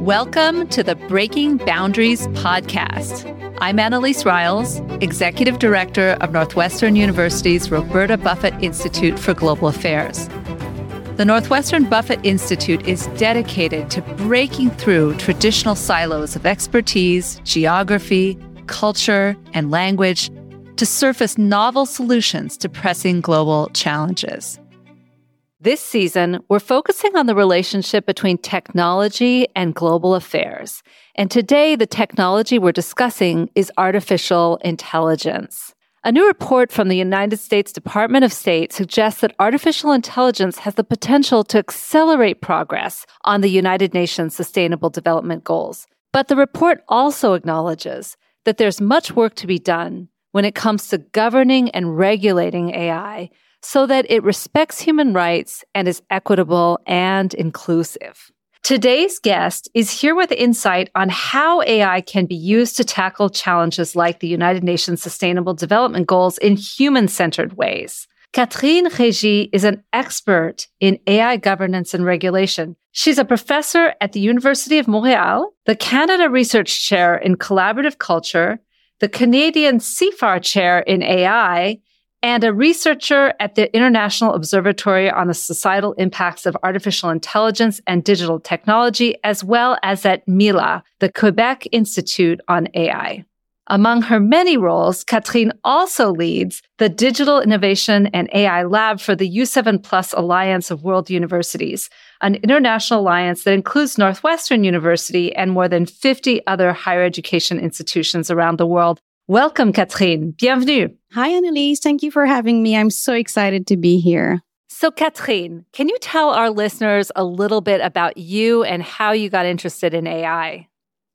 Welcome to the Breaking Boundaries podcast. I'm Annelise Riles, Executive Director of Northwestern University's Roberta Buffett Institute for Global Affairs. The Northwestern Buffett Institute is dedicated to breaking through traditional silos of expertise, geography, culture, and language to surface novel solutions to pressing global challenges. This season, we're focusing on the relationship between technology and global affairs. And today, the technology we're discussing is artificial intelligence. A new report from the United States Department of State suggests that artificial intelligence has the potential to accelerate progress on the United Nations Sustainable Development Goals. But the report also acknowledges that there's much work to be done when it comes to governing and regulating AI so that it respects human rights and is equitable and inclusive. Today's guest is here with insight on how AI can be used to tackle challenges like the United Nations Sustainable Development Goals in human centered ways. Catherine Régis is an expert in AI governance and regulation. She's a professor at the University of Montreal, the Canada Research Chair in Collaborative Culture, the Canadian CIFAR Chair in AI, and a researcher at the International Observatory on the Societal Impacts of Artificial Intelligence and Digital Technology, as well as at MILA, the Quebec Institute on AI. Among her many roles, Catherine also leads the Digital Innovation and AI Lab for the U7 Plus Alliance of World Universities, an international alliance that includes Northwestern University and more than 50 other higher education institutions around the world, Welcome, Catherine. Bienvenue. Hi, Annelise. Thank you for having me. I'm so excited to be here. So, Catherine, can you tell our listeners a little bit about you and how you got interested in AI?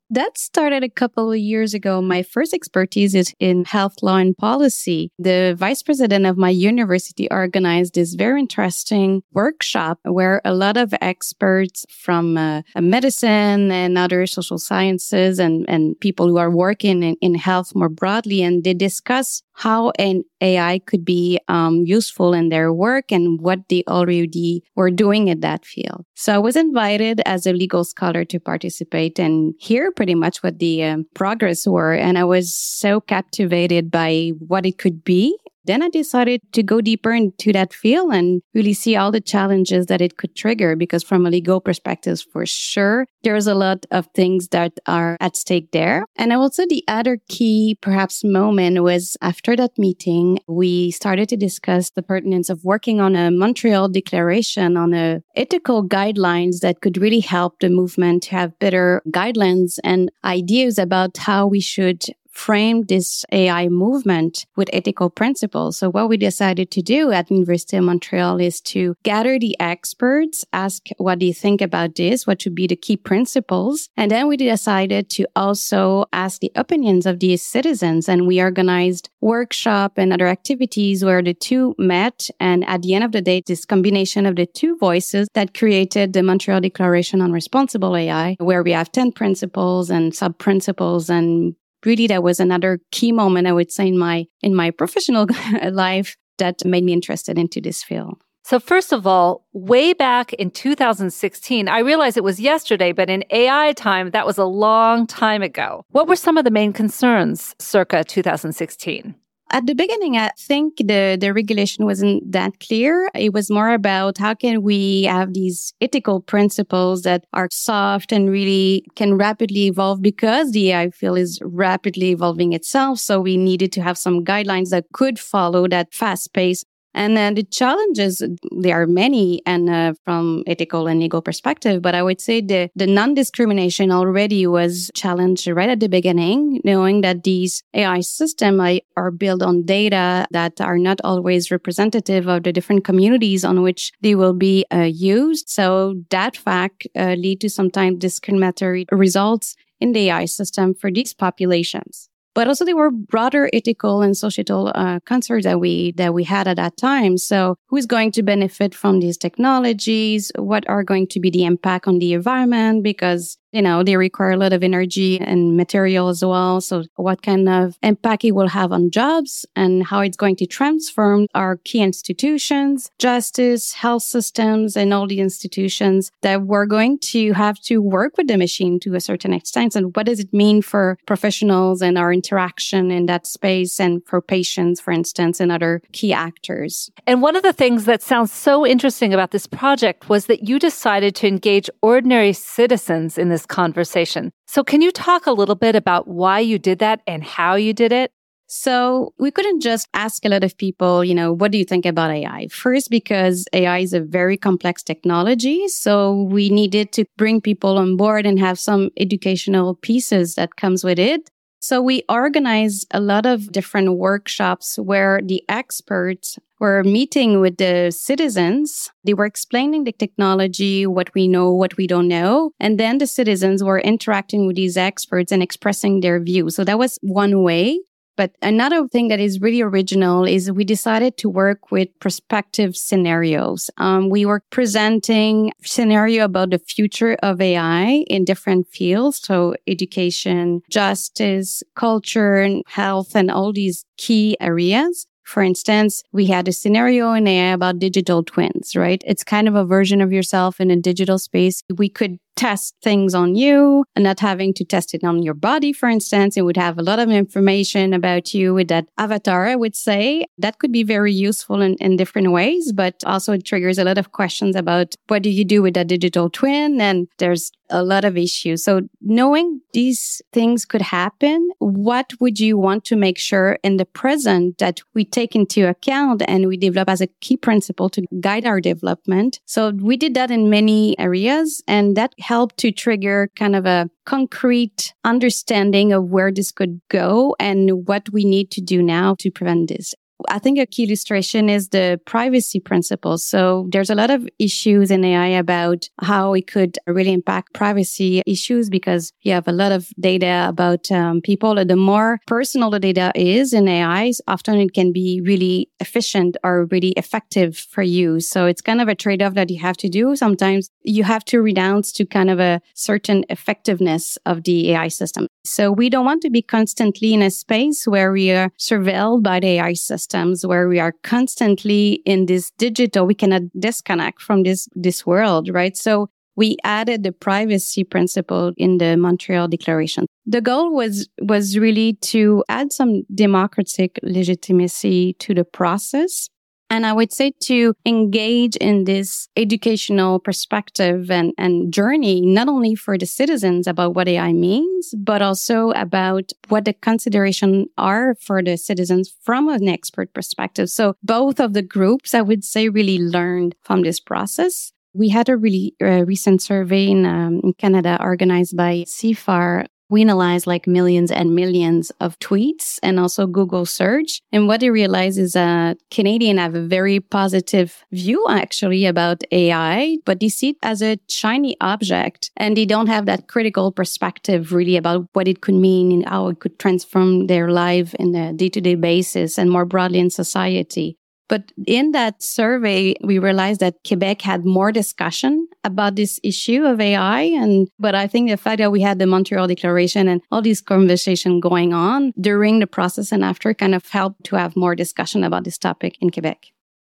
That started a couple of years ago. My first expertise is in health law and policy. The vice president of my university organized this very interesting workshop where a lot of experts from uh, medicine and other social sciences and, and people who are working in, in health more broadly, and they discuss how an AI could be um, useful in their work and what they already were doing in that field. So I was invited as a legal scholar to participate and hear pretty much what the um, progress were. And I was so captivated by what it could be then I decided to go deeper into that field and really see all the challenges that it could trigger. Because from a legal perspective, for sure, there's a lot of things that are at stake there. And also the other key perhaps moment was after that meeting, we started to discuss the pertinence of working on a Montreal declaration on a ethical guidelines that could really help the movement to have better guidelines and ideas about how we should frame this AI movement with ethical principles. So what we decided to do at University of Montreal is to gather the experts, ask what do you think about this? What should be the key principles? And then we decided to also ask the opinions of these citizens and we organized workshop and other activities where the two met. And at the end of the day, this combination of the two voices that created the Montreal Declaration on Responsible AI, where we have 10 principles and sub principles and really that was another key moment I would say in my in my professional life that made me interested into this field. So first of all, way back in 2016, I realize it was yesterday, but in AI time, that was a long time ago. What were some of the main concerns circa 2016? At the beginning, I think the, the regulation wasn't that clear. It was more about how can we have these ethical principles that are soft and really can rapidly evolve because the AI field is rapidly evolving itself. So we needed to have some guidelines that could follow that fast pace and then the challenges, there are many and uh, from ethical and legal perspective, but I would say the, the non-discrimination already was challenged right at the beginning, knowing that these AI systems are built on data that are not always representative of the different communities on which they will be uh, used. So that fact uh, lead to sometimes discriminatory results in the AI system for these populations but also there were broader ethical and societal uh, concerns that we that we had at that time. So, who is going to benefit from these technologies? What are going to be the impact on the environment? Because you know, they require a lot of energy and material as well. So what kind of impact it will have on jobs and how it's going to transform our key institutions, justice, health systems, and all the institutions that we're going to have to work with the machine to a certain extent. And what does it mean for professionals and our interaction in that space and for patients, for instance, and other key actors? And one of the things that sounds so interesting about this project was that you decided to engage ordinary citizens in this conversation. So, can you talk a little bit about why you did that and how you did it? So we couldn't just ask a lot of people, you know, what do you think about AI? First, because AI is a very complex technology. So we needed to bring people on board and have some educational pieces that comes with it. So we organized a lot of different workshops where the experts were meeting with the citizens. They were explaining the technology, what we know, what we don't know. And then the citizens were interacting with these experts and expressing their views. So that was one way. But another thing that is really original is we decided to work with prospective scenarios. Um, we were presenting scenario about the future of AI in different fields. So education, justice, culture, and health, and all these key areas. For instance, we had a scenario in AI about digital twins, right? It's kind of a version of yourself in a digital space. We could test things on you and not having to test it on your body, for instance. It would have a lot of information about you with that avatar, I would say. That could be very useful in, in different ways, but also it triggers a lot of questions about what do you do with that digital twin? And there's a lot of issues. So knowing these things could happen, what would you want to make sure in the present that we take into account and we develop as a key principle to guide our development? So we did that in many areas and that help to trigger kind of a concrete understanding of where this could go and what we need to do now to prevent this. I think a key illustration is the privacy principles. So there's a lot of issues in AI about how it could really impact privacy issues because you have a lot of data about um, people. The more personal the data is in AI, often it can be really efficient or really effective for you. So it's kind of a trade off that you have to do. Sometimes you have to renounce to kind of a certain effectiveness of the AI system. So we don't want to be constantly in a space where we are surveilled by the AI systems, where we are constantly in this digital, we cannot disconnect from this, this world, right? So we added the privacy principle in the Montreal Declaration. The goal was, was really to add some democratic legitimacy to the process and I would say to engage in this educational perspective and, and journey, not only for the citizens about what AI means, but also about what the consideration are for the citizens from an expert perspective. So both of the groups, I would say, really learned from this process. We had a really uh, recent survey in, um, in Canada organized by CIFAR we analyze like millions and millions of tweets and also Google search. And what they realize is that Canadians have a very positive view actually about AI, but they see it as a shiny object and they don't have that critical perspective really about what it could mean and how it could transform their life in a day to day basis and more broadly in society. But in that survey, we realized that Quebec had more discussion about this issue of AI. And, but I think the fact that we had the Montreal Declaration and all these conversation going on during the process and after kind of helped to have more discussion about this topic in Quebec.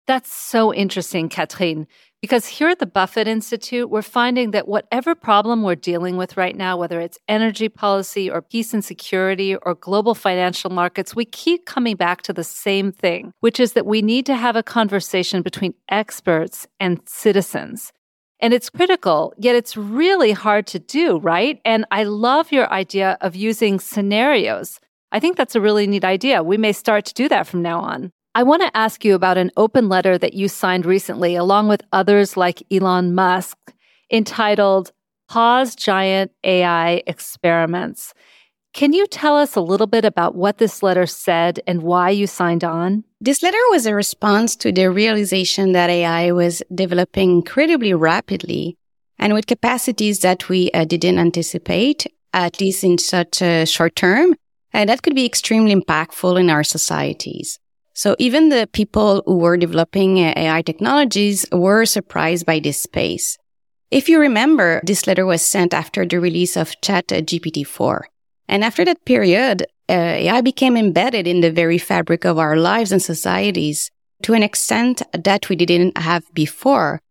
That's so interesting, Catherine. Because here at the Buffett Institute, we're finding that whatever problem we're dealing with right now, whether it's energy policy or peace and security or global financial markets, we keep coming back to the same thing, which is that we need to have a conversation between experts and citizens. And it's critical, yet it's really hard to do, right? And I love your idea of using scenarios. I think that's a really neat idea. We may start to do that from now on. I want to ask you about an open letter that you signed recently, along with others like Elon Musk, entitled Pause Giant AI Experiments. Can you tell us a little bit about what this letter said and why you signed on? This letter was a response to the realization that AI was developing incredibly rapidly and with capacities that we uh, didn't anticipate, at least in such a short term, and that could be extremely impactful in our societies. So even the people who were developing AI technologies were surprised by this space. If you remember, this letter was sent after the release of Chat GPT-4. And after that period, uh, AI became embedded in the very fabric of our lives and societies to an extent that we didn't have before.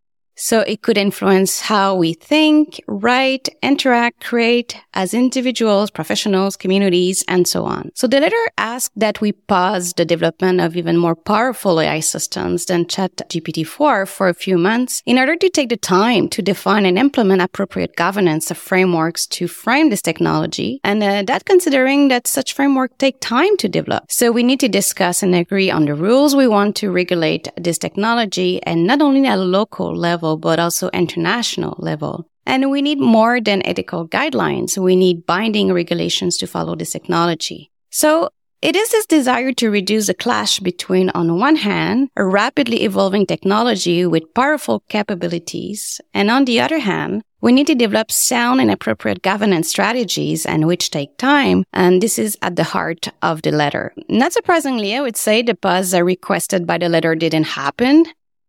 So it could influence how we think, write, interact, create as individuals, professionals, communities, and so on. So the letter asked that we pause the development of even more powerful AI systems than ChatGPT-4 for a few months in order to take the time to define and implement appropriate governance of frameworks to frame this technology. And uh, that considering that such framework take time to develop. So we need to discuss and agree on the rules we want to regulate this technology and not only at a local level, level, but also international level. And we need more than ethical guidelines. We need binding regulations to follow this technology. So it is this desire to reduce the clash between, on one hand, a rapidly evolving technology with powerful capabilities, and on the other hand, we need to develop sound and appropriate governance strategies and which take time. And this is at the heart of the letter. Not surprisingly, I would say the pause requested by the letter didn't happen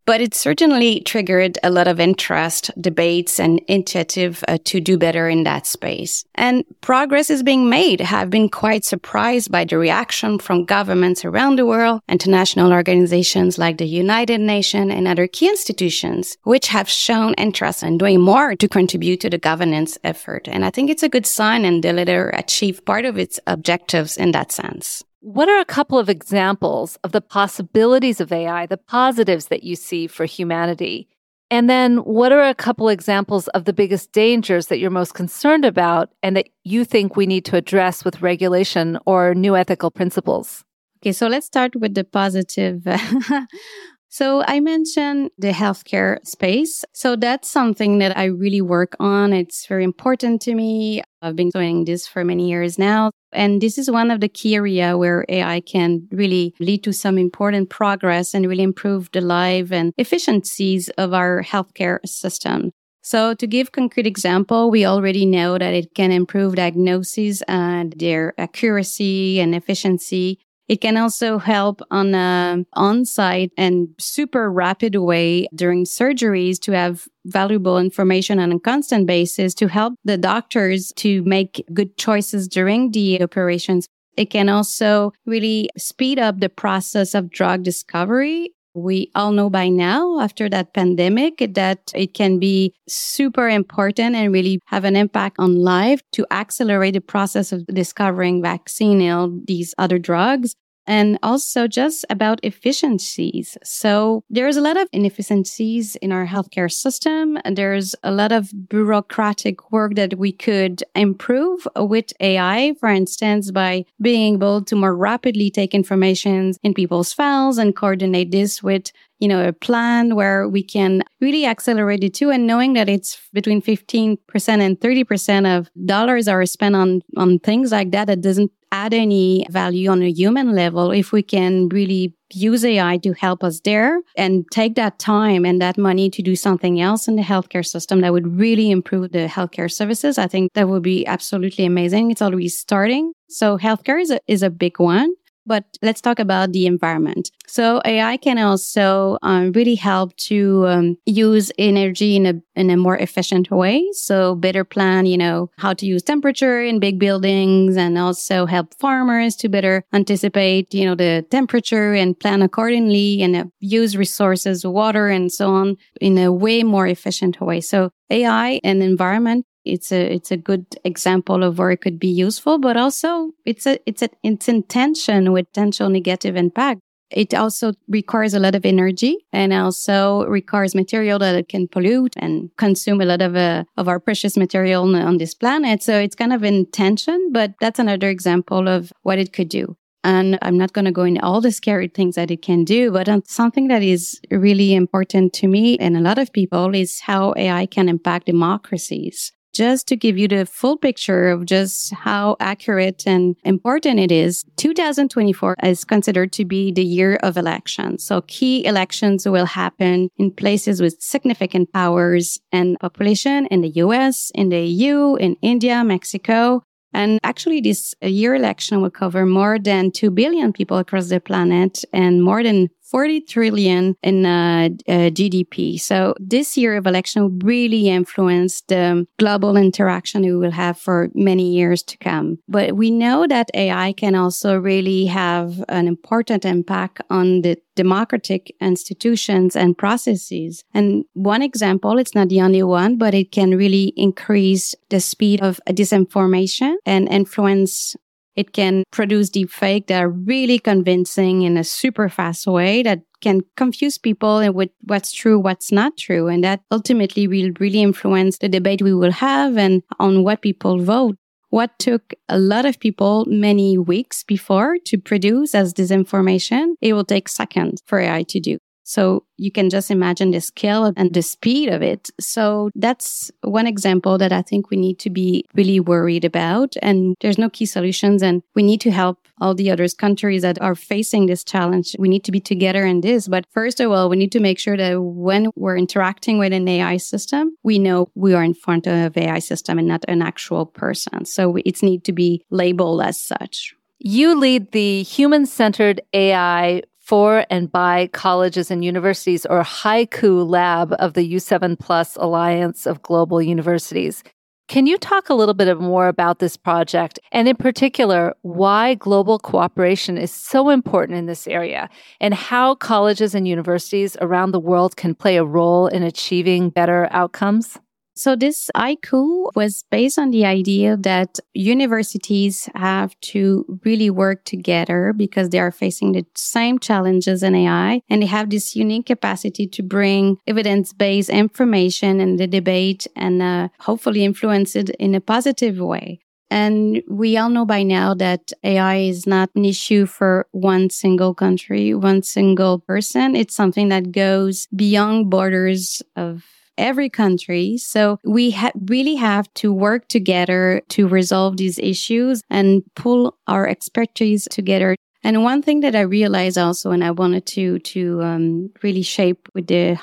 but it certainly triggered a lot of interest, debates, and initiative uh, to do better in that space. And progress is being made. I have been quite surprised by the reaction from governments around the world, international organizations like the United Nations and other key institutions, which have shown interest in doing more to contribute to the governance effort. And I think it's a good sign and the letter achieved part of its objectives in that sense. What are a couple of examples of the possibilities of AI, the positives that you see for humanity? And then what are a couple examples of the biggest dangers that you're most concerned about and that you think we need to address with regulation or new ethical principles? Okay, so let's start with the positive So I mentioned the healthcare space. So that's something that I really work on. It's very important to me. I've been doing this for many years now. And this is one of the key area where AI can really lead to some important progress and really improve the life and efficiencies of our healthcare system. So to give concrete example, we already know that it can improve diagnosis and their accuracy and efficiency it can also help on a on-site and super rapid way during surgeries to have valuable information on a constant basis to help the doctors to make good choices during the operations. It can also really speed up the process of drug discovery we all know by now after that pandemic that it can be super important and really have an impact on life to accelerate the process of discovering vaccine these other drugs and also just about efficiencies. So there's a lot of inefficiencies in our healthcare system. And there's a lot of bureaucratic work that we could improve with AI, for instance, by being able to more rapidly take information in people's files and coordinate this with you know, a plan where we can really accelerate it too. And knowing that it's between 15% and 30% of dollars are spent on, on things like that, that doesn't add any value on a human level. If we can really use AI to help us there and take that time and that money to do something else in the healthcare system that would really improve the healthcare services, I think that would be absolutely amazing. It's already starting. So healthcare is a, is a big one. But let's talk about the environment. So AI can also um, really help to um, use energy in a in a more efficient way. So better plan, you know, how to use temperature in big buildings, and also help farmers to better anticipate, you know, the temperature and plan accordingly, and uh, use resources, water, and so on in a way more efficient way. So AI and environment it's a it's a good example of where it could be useful, but also it's a it's a it's intention with potential negative impact. It also requires a lot of energy and also requires material that it can pollute and consume a lot of uh, of our precious material on, on this planet. So it's kind of intention, but that's another example of what it could do. And I'm not going to go into all the scary things that it can do, but something that is really important to me and a lot of people is how AI can impact democracies just to give you the full picture of just how accurate and important it is, 2024 is considered to be the year of elections. So key elections will happen in places with significant powers and population in the US, in the EU, in India, Mexico. And actually, this year election will cover more than 2 billion people across the planet and more than 40 trillion in uh, uh, GDP. So this year of election really influenced the global interaction we will have for many years to come. But we know that AI can also really have an important impact on the democratic institutions and processes. And one example, it's not the only one, but it can really increase the speed of disinformation and influence it can produce deep fake that are really convincing in a super fast way that can confuse people with what's true, what's not true. And that ultimately will really influence the debate we will have and on what people vote. What took a lot of people many weeks before to produce as disinformation, it will take seconds for AI to do. So you can just imagine the scale and the speed of it. So that's one example that I think we need to be really worried about. And there's no key solutions. And we need to help all the other countries that are facing this challenge. We need to be together in this. But first of all, we need to make sure that when we're interacting with an AI system, we know we are in front of AI system and not an actual person. So it needs to be labeled as such. You lead the human centered AI for and by colleges and universities, or HAICU Lab of the U7 Plus Alliance of Global Universities. Can you talk a little bit more about this project and, in particular, why global cooperation is so important in this area and how colleges and universities around the world can play a role in achieving better outcomes? So this HAICU was based on the idea that universities have to really work together because they are facing the same challenges in AI and they have this unique capacity to bring evidence-based information in the debate and uh, hopefully influence it in a positive way. And we all know by now that AI is not an issue for one single country, one single person. It's something that goes beyond borders of every country. So we ha- really have to work together to resolve these issues and pull our expertise together and one thing that I realized also, and I wanted to to um, really shape with the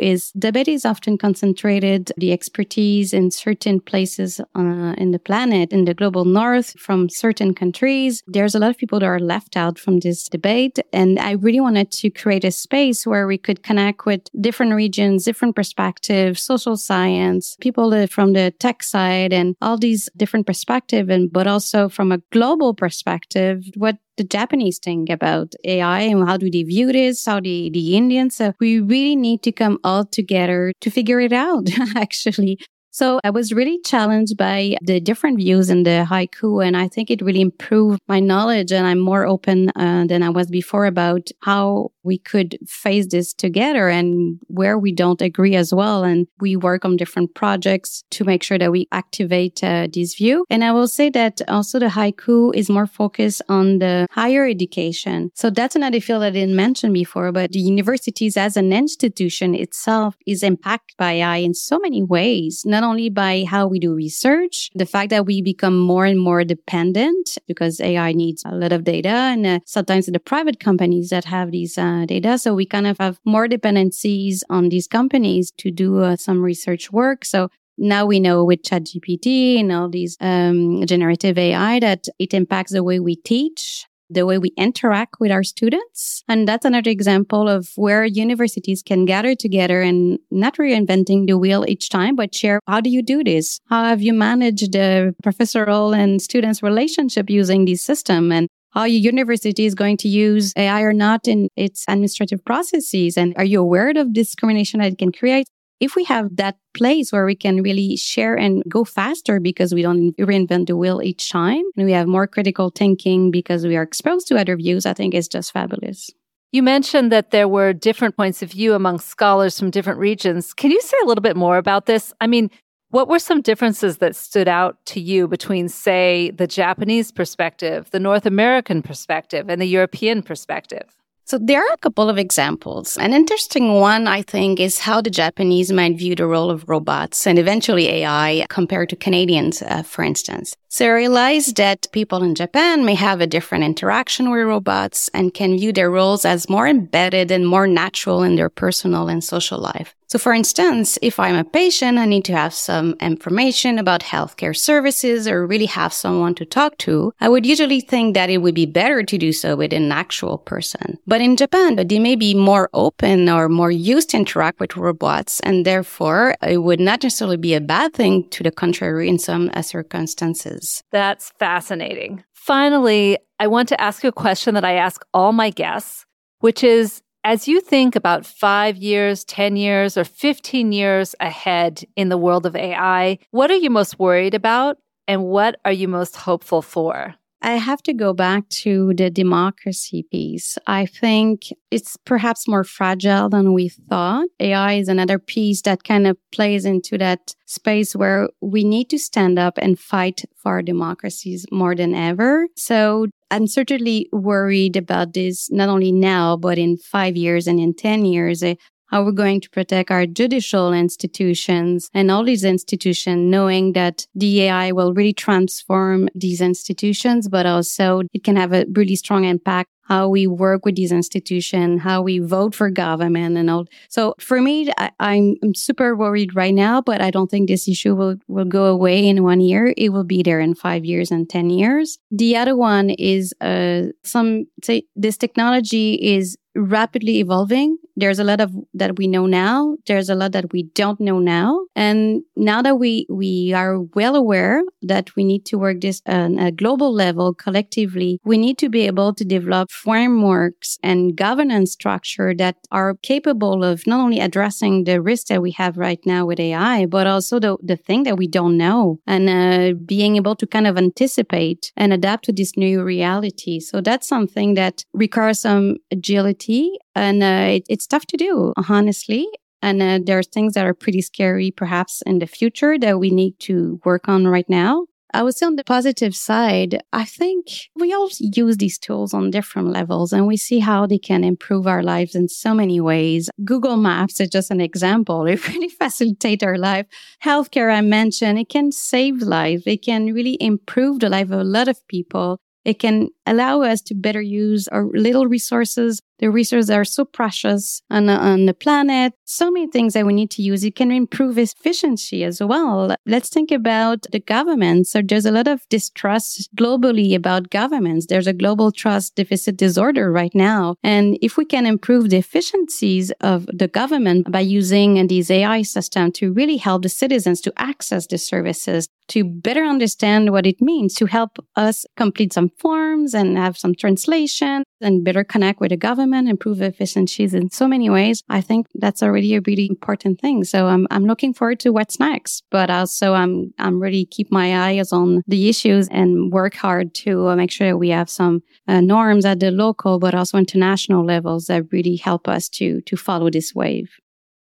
is debate is often concentrated the expertise in certain places uh, in the planet, in the global north, from certain countries. There's a lot of people that are left out from this debate, and I really wanted to create a space where we could connect with different regions, different perspectives, social science, people from the tech side, and all these different perspectives, and but also from a global perspective, what the Japanese think about AI and how do they view this, how the, the Indians. So we really need to come all together to figure it out, actually. So I was really challenged by the different views in the HAICU, And I think it really improved my knowledge. And I'm more open uh, than I was before about how we could face this together and where we don't agree as well. And we work on different projects to make sure that we activate uh, this view. And I will say that also the HAICU is more focused on the higher education. So that's another field I didn't mention before, but the universities as an institution itself is impacted by AI in so many ways, not only by how we do research, the fact that we become more and more dependent because AI needs a lot of data and uh, sometimes the private companies that have these uh, data. So we kind of have more dependencies on these companies to do uh, some research work. So now we know with ChatGPT and all these um, generative AI that it impacts the way we teach, the way we interact with our students. And that's another example of where universities can gather together and not reinventing the wheel each time, but share how do you do this? How have you managed the professorial and students relationship using this system? And how your university is going to use AI or not in its administrative processes. And are you aware of discrimination that it can create? If we have that place where we can really share and go faster because we don't reinvent the wheel each time and we have more critical thinking because we are exposed to other views, I think is just fabulous. You mentioned that there were different points of view among scholars from different regions. Can you say a little bit more about this? I mean, what were some differences that stood out to you between, say, the Japanese perspective, the North American perspective, and the European perspective? So there are a couple of examples. An interesting one, I think, is how the Japanese might view the role of robots and eventually AI compared to Canadians, uh, for instance. So I realized that people in Japan may have a different interaction with robots and can view their roles as more embedded and more natural in their personal and social life. So for instance, if I'm a patient, I need to have some information about healthcare services or really have someone to talk to. I would usually think that it would be better to do so with an actual person. But in Japan, they may be more open or more used to interact with robots and therefore it would not necessarily be a bad thing to the contrary in some uh, circumstances. That's fascinating. Finally, I want to ask you a question that I ask all my guests, which is as you think about five years, 10 years, or 15 years ahead in the world of AI, what are you most worried about and what are you most hopeful for? I have to go back to the democracy piece. I think it's perhaps more fragile than we thought. AI is another piece that kind of plays into that space where we need to stand up and fight for our democracies more than ever. So I'm certainly worried about this not only now, but in five years and in 10 years eh, how we're going to protect our judicial institutions and all these institutions, knowing that the AI will really transform these institutions, but also it can have a really strong impact how we work with these institutions, how we vote for government and all. So for me, I, am super worried right now, but I don't think this issue will, will go away in one year. It will be there in five years and 10 years. The other one is, uh, some say this technology is rapidly evolving. There's a lot of that we know now. There's a lot that we don't know now. And now that we, we are well aware that we need to work this on a global level collectively, we need to be able to develop frameworks and governance structure that are capable of not only addressing the risks that we have right now with AI, but also the, the thing that we don't know and uh, being able to kind of anticipate and adapt to this new reality. So that's something that requires some agility and uh, it, it's tough to do, honestly. And uh, there are things that are pretty scary, perhaps in the future, that we need to work on right now. I would say on the positive side, I think we all use these tools on different levels and we see how they can improve our lives in so many ways. Google Maps is just an example. It really facilitates our life. Healthcare, I mentioned, it can save lives. It can really improve the life of a lot of people. It can allow us to better use our little resources the resources are so precious on, on the planet. So many things that we need to use. It can improve efficiency as well. Let's think about the government. So there's a lot of distrust globally about governments. There's a global trust deficit disorder right now. And if we can improve the efficiencies of the government by using these AI systems to really help the citizens to access the services, to better understand what it means, to help us complete some forms and have some translation and better connect with the government government, improve efficiencies in so many ways. I think that's already a really important thing. So I'm, I'm looking forward to what's next, but also I'm, I'm really keep my eyes on the issues and work hard to make sure we have some uh, norms at the local, but also international levels that really help us to, to follow this wave.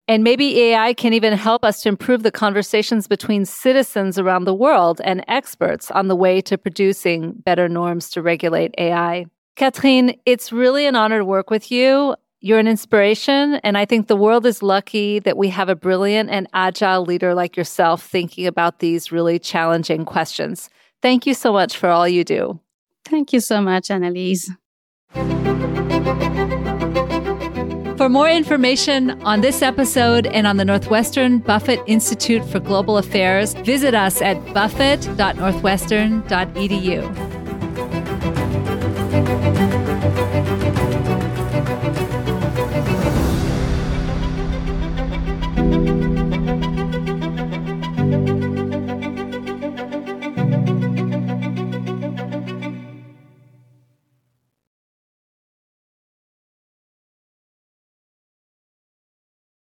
And maybe AI can even help us to improve the conversations between citizens around the world and experts on the way to producing better norms to regulate AI. Catherine, it's really an honor to work with you. You're an inspiration, and I think the world is lucky that we have a brilliant and agile leader like yourself thinking about these really challenging questions. Thank you so much for all you do. Thank you so much, Annelise. For more information on this episode and on the Northwestern Buffett Institute for Global Affairs, visit us at buffett.northwestern.edu. Música